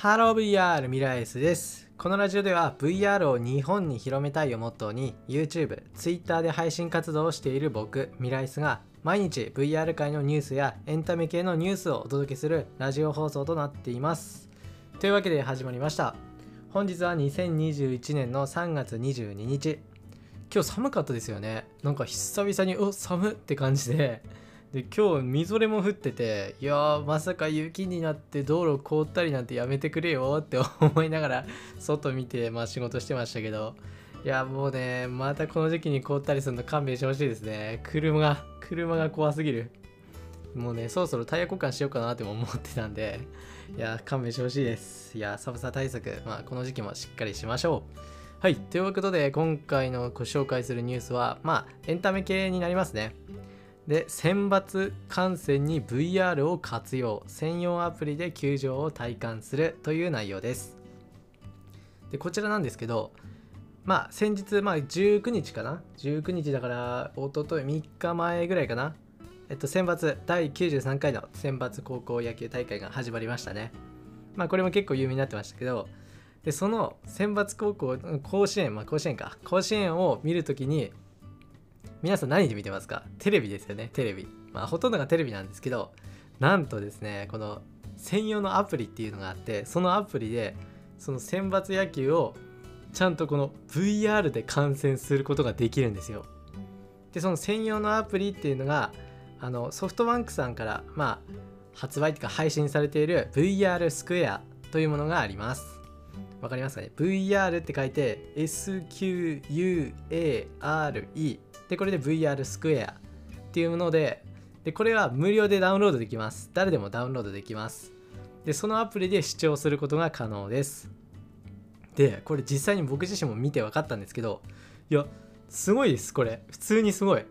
ハロー VR ミライスです。このラジオでは VR を日本に広めたいをモットーに YouTube、Twitter で配信活動をしている僕、ミライスが毎日 VR 界のニュースやエンタメ系のニュースをお届けするラジオ放送となっています。というわけで始まりました。本日は2021年の3月22日。今日寒かったですよね。なんか久々に、お寒って感じで。で今日みぞれも降ってていやまさか雪になって道路凍ったりなんてやめてくれよって 思いながら外見てまあ仕事してましたけど。いやもうねまたこの時期に凍ったりするの勘弁してほしいですね。車が車が怖すぎる。もうねそろそろタイヤ交換しようかなっても思ってたんでいや勘弁してほしいです。いや寒さ対策まあこの時期もしっかりしましょう。はいということで今回のご紹介するニュースはまあエンタメ系になりますね。で選抜観戦に VR を活用。専用アプリで球場を体感する。という内容です。でこちらなんですけどまあ先日まあ19日かな？19日だから一昨日3日前ぐらいかな？えっと選抜第93回の選抜高校野球大会が始まりましたね。まあこれも結構有名になってましたけどでその選抜高校甲子園まあ甲子園か。甲子園を見るときに皆さん何で見てますか？テレビですよねテレビ。まあほとんどがテレビなんですけどなんとですねこの専用のアプリっていうのがあってそのアプリでその選抜野球をちゃんとこの VR で観戦することができるんですよ。でその専用のアプリっていうのがあのソフトバンクさんからまあ発売っていうか配信されている VR スクエアというものがあります。わかりますかね？VR って書いて SQUARE でこれで VR スクエアっていうものででこれは無料でダウンロードできます。誰でもダウンロードできます。でそのアプリで視聴することが可能です。でこれ実際に僕自身も見て分かったんですけどいやすごいですこれ。普通にすごい。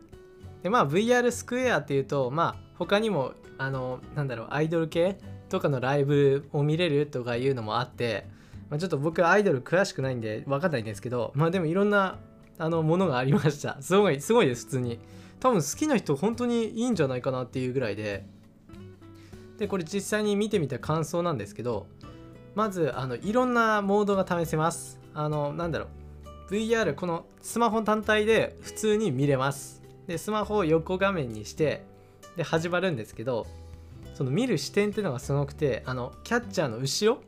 でまあ VR スクエアっていうとまあ他にもあのなんだろうアイドル系とかのライブを見れるとかいうのもあって、まあ、ちょっと僕アイドル詳しくないんで分かんないんですけどまあでもいろんなあのものがありました。すごいすごいです普通に。多分好きな人本当にいいんじゃないかなっていうぐらいで。でこれ実際に見てみた感想なんですけどまずあのいろんなモードが試せます。あのなんだろう。VR このスマホ単体で普通に見れます。でスマホを横画面にしてで始まるんですけどその見る視点っていうのがすごくてあのキャッチャーの後ろ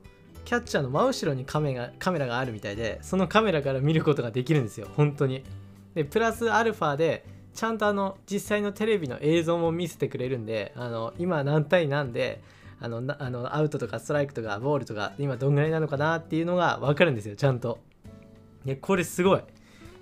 キャッチャーの真後ろにカメがカメラがあるみたいでそのカメラから見ることができるんですよ。本当に。でプラスアルファでちゃんとあの実際のテレビの映像も見せてくれるんであの今何対何であのあのアウトとかストライクとかボールとか今どんぐらいなのかなっていうのが分かるんですよちゃんと。でこれすごい。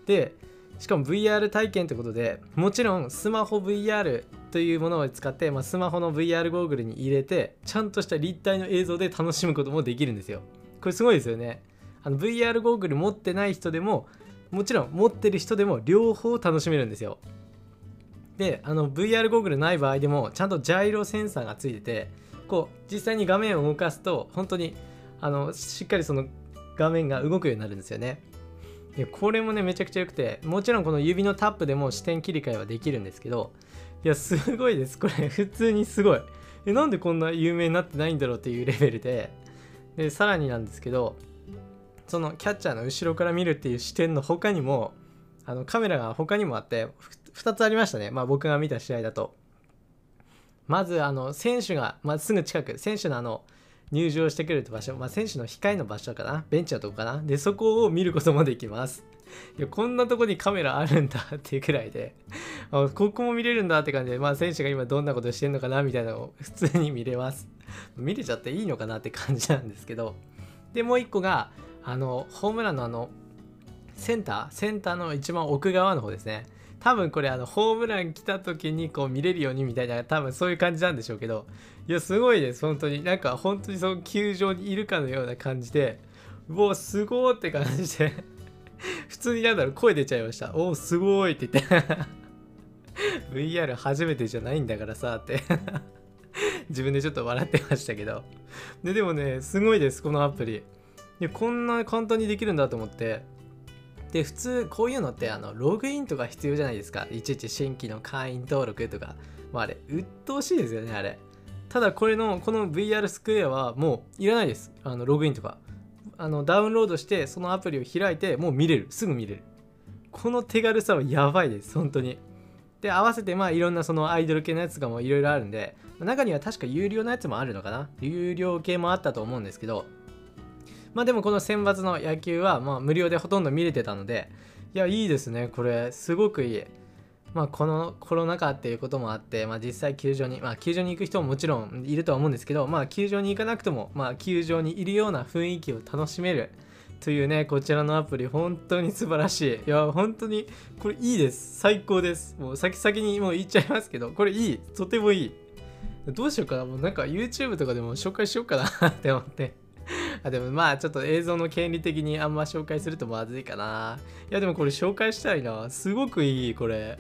でしかも VR 体験ってことでもちろんスマホ VR というものを使って、まあ、スマホの VR ゴーグルに入れてちゃんとした立体の映像で楽しむこともできるんですよ。これすごいですよね。あの VR ゴーグル持ってない人でももちろん持ってる人でも両方楽しめるんですよ。であの VR ゴーグルない場合でもちゃんとジャイロセンサーがついててこう実際に画面を動かすと本当にあのしっかりその画面が動くようになるんですよね。でこれもねめちゃくちゃ良くてもちろんこの指のタップでも視点切り替えはできるんですけどいやすごいです。これ普通にすごい。えなんでこんな有名になってないんだろうっていうレベルで。でさらになんですけどそのキャッチャーの後ろから見るっていう視点の他にもあのカメラが他にもあって2つありましたね。まあ僕が見た試合だと。まずあの選手が、まあ、すぐ近く選手のあの入場してくれる場所、まあ、選手の控えの場所かな。ベンチのとこかな。でそこを見ることもできます。いやこんなとこにカメラあるんだっていうくらいで あここも見れるんだって感じで、まあ、選手が今どんなことしてんのかなみたいなのを 普通に見れます。見れちゃっていいのかなって感じなんですけど。でもう一個があのホームランのあのセンター？センターの一番奥側の方ですね。多分これあのホームラン来た時にこう見れるようにみたいな多分そういう感じなんでしょうけどいやすごいです本当に。なんか本当にその球場にいるかのような感じでうおすごーって感じで 普通になんだろう声出ちゃいました。おおすごいって言って。VR 初めてじゃないんだからさって。自分でちょっと笑ってましたけど。ででもねすごいですこのアプリ。でこんな簡単にできるんだと思って。で普通こういうのってあのログインとか必要じゃないですか。いちいち新規の会員登録とか。まああれ鬱陶しいですよねあれ。ただこれのこの VR スクエアはもういらないです。あのログインとかあのダウンロードしてそのアプリを開いてもう見れる。すぐ見れる。この手軽さはやばいです。本当に。で合わせてまあいろんなそのアイドル系のやつとかもいろいろあるんで中には確か有料のやつもあるのかな。有料系もあったと思うんですけどまあでもこの選抜の野球はまあ無料でほとんど見れてたのでいやいいですね。これすごくいい。まあこのコロナ禍っていうこともあってまあ実際球場にまあ球場に行く人ももちろんいるとは思うんですけどまあ球場に行かなくてもまあ球場にいるような雰囲気を楽しめる。というねこちらのアプリ本当に素晴らしい。いや本当にこれいいです。最高です。もう先々にもう言っちゃいますけどこれいい。とてもいい。どうしようかな。もうなんか YouTube とかでも紹介しようかなって思って。あでもまあちょっと映像の権利的にあんま紹介するとまずいかな。いやでもこれ紹介したいな。すごくいいこれ。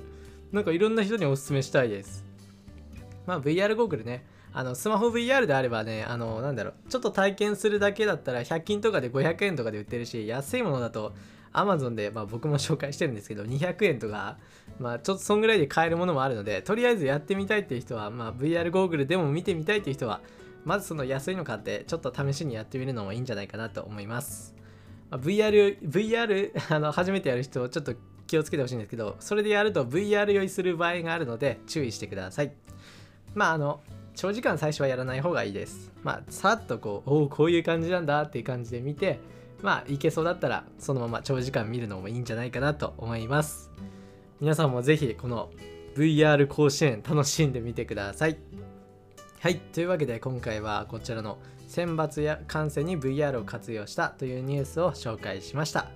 なんかいろんな人におすすめしたいです。まあ VR ゴーグルね。あのスマホ VR であればねあのなんだろう。ちょっと体験するだけだったら100均とかで500円とかで売ってるし安いものだと Amazon で、まあ、僕も紹介してるんですけど200円とか、まあ、ちょっとそんぐらいで買えるものもあるのでとりあえずやってみたいっていう人は、まあ、VR ゴーグルでも見てみたいっていう人はまずその安いの買ってちょっと試しにやってみるのもいいんじゃないかなと思います、ま、VR, VR あの初めてやる人ちょっと気をつけてほしいんですけどそれでやると VR 酔いする場合があるので注意してください。まああの長時間最初はやらない方がいいです。まあさっとこうおおこういう感じなんだっていう感じで見てまあいけそうだったらそのまま長時間見るのもいいんじゃないかなと思います。皆さんもぜひこの VR 甲子園楽しんでみてください。はい。というわけで今回はこちらの選抜や観戦に VR を活用したというニュースを紹介しました。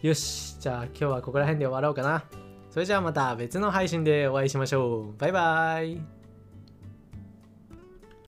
よし。じゃあ今日はここら辺で終わろうかな。それじゃあまた別の配信でお会いしましょう。バイバイ。